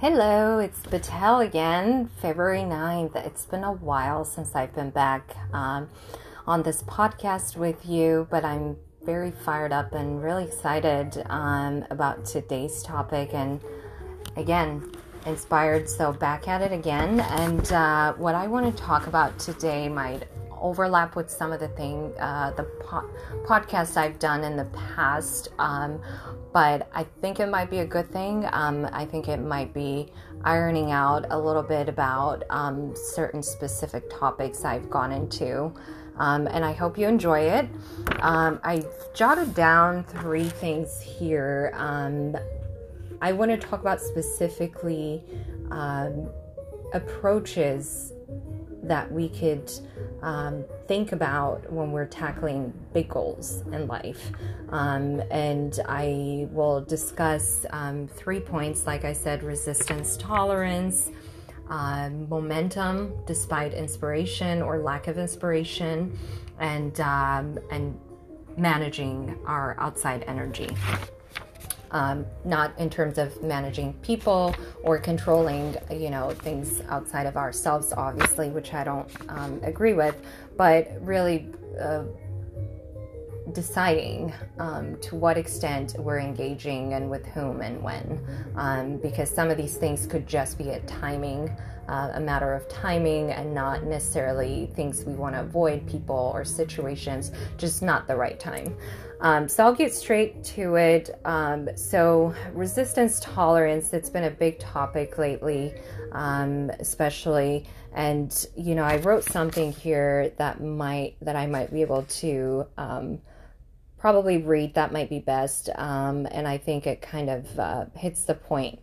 Hello, it's Batel again, February 9th. It's been a while since I've been back um, on this podcast with you, but I'm very fired up and really excited um, about today's topic. And again, inspired, so back at it again. And uh, what I want to talk about today might overlap with some of the thing uh, the po- podcasts I've done in the past. Um, but I think it might be a good thing. Um, I think it might be ironing out a little bit about um, certain specific topics I've gone into. Um, and I hope you enjoy it. Um, I jotted down three things here. Um, I want to talk about specifically approaches that we could um, think about when we're tackling big goals in life. Um, and I will discuss um, three points, like I said resistance tolerance, uh, momentum despite inspiration or lack of inspiration, and, um, and managing our outside energy um, not in terms of managing people or controlling, you know, things outside of ourselves, obviously, which I don't um, agree with, but really uh, deciding um, to what extent we're engaging and with whom and when, um, because some of these things could just be a timing. Uh, a matter of timing and not necessarily things we want to avoid, people or situations, just not the right time. Um, so I'll get straight to it. Um, so resistance tolerance, it's been a big topic lately, um, especially. And you know, I wrote something here that might that I might be able to um, probably read. That might be best, um, and I think it kind of uh, hits the point.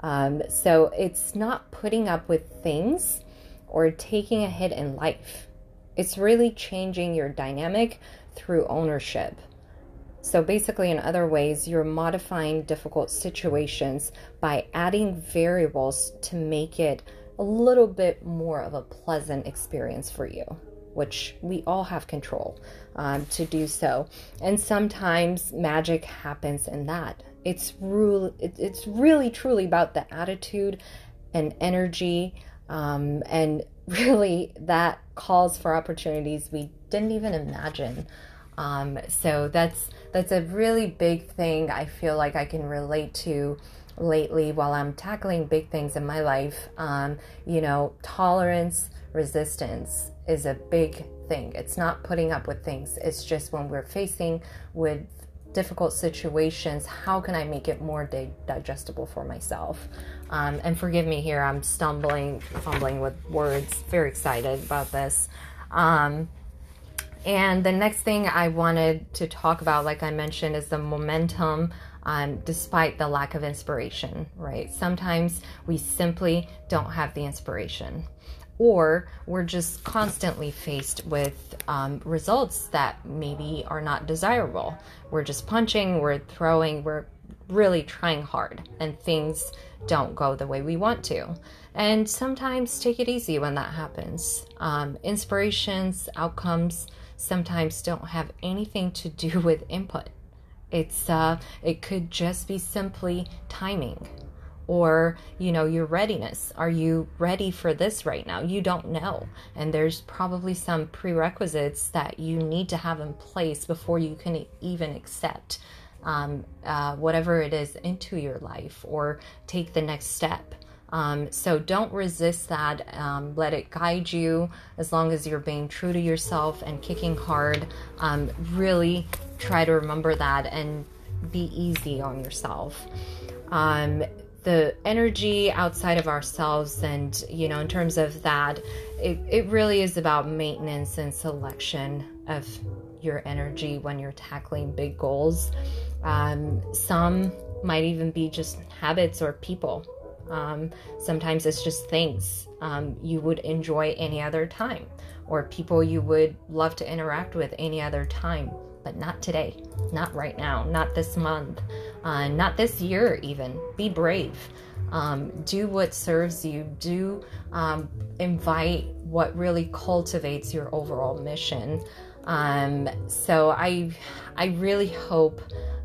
Um, so it's not putting up with things or taking a hit in life. It's really changing your dynamic through ownership. So, basically, in other ways, you're modifying difficult situations by adding variables to make it a little bit more of a pleasant experience for you, which we all have control um, to do so. And sometimes magic happens in that. It's, really, it's really truly about the attitude and energy, um, and really that calls for opportunities we didn't even imagine. Um, so that's that's a really big thing I feel like I can relate to lately while I'm tackling big things in my life. Um, you know, tolerance, resistance is a big thing. It's not putting up with things. It's just when we're facing with difficult situations, how can I make it more di- digestible for myself? Um, and forgive me here, I'm stumbling, fumbling with words. Very excited about this. Um, and the next thing I wanted to talk about, like I mentioned, is the momentum um, despite the lack of inspiration, right? Sometimes we simply don't have the inspiration. Or we're just constantly faced with um, results that maybe are not desirable. We're just punching, we're throwing, we're really trying hard, and things don't go the way we want to. And sometimes take it easy when that happens. Um, inspirations, outcomes, sometimes don't have anything to do with input. It's uh, it could just be simply timing or you know your readiness are you ready for this right now you don't know and there's probably some prerequisites that you need to have in place before you can even accept um, uh, whatever it is into your life or take the next step um, so don't resist that. Um, let it guide you as long as you're being true to yourself and kicking hard. Um, really try to remember that and be easy on yourself. Um, the energy outside of ourselves, and you know, in terms of that, it, it really is about maintenance and selection of your energy when you're tackling big goals. Um, some might even be just habits or people um, sometimes it's just things um, you would enjoy any other time, or people you would love to interact with any other time, but not today, not right now, not this month, uh, not this year, even. Be brave. Um, do what serves you. Do um, invite what really cultivates your overall mission. Um, so I, I really hope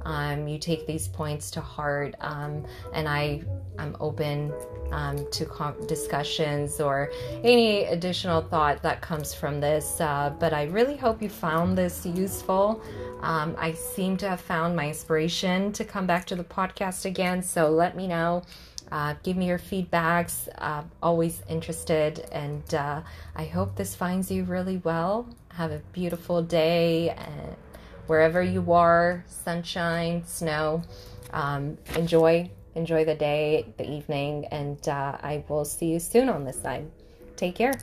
um, you take these points to heart. Um, and I, I'm open um, to discussions or any additional thought that comes from this. Uh, but I really hope you found this useful. Um, I seem to have found my inspiration to come back to the podcast again. So let me know. Uh, give me your feedbacks. Uh, always interested. And uh, I hope this finds you really well. Have a beautiful day. And wherever you are, sunshine, snow. Um, enjoy enjoy the day, the evening, and uh, I will see you soon on this side. Take care.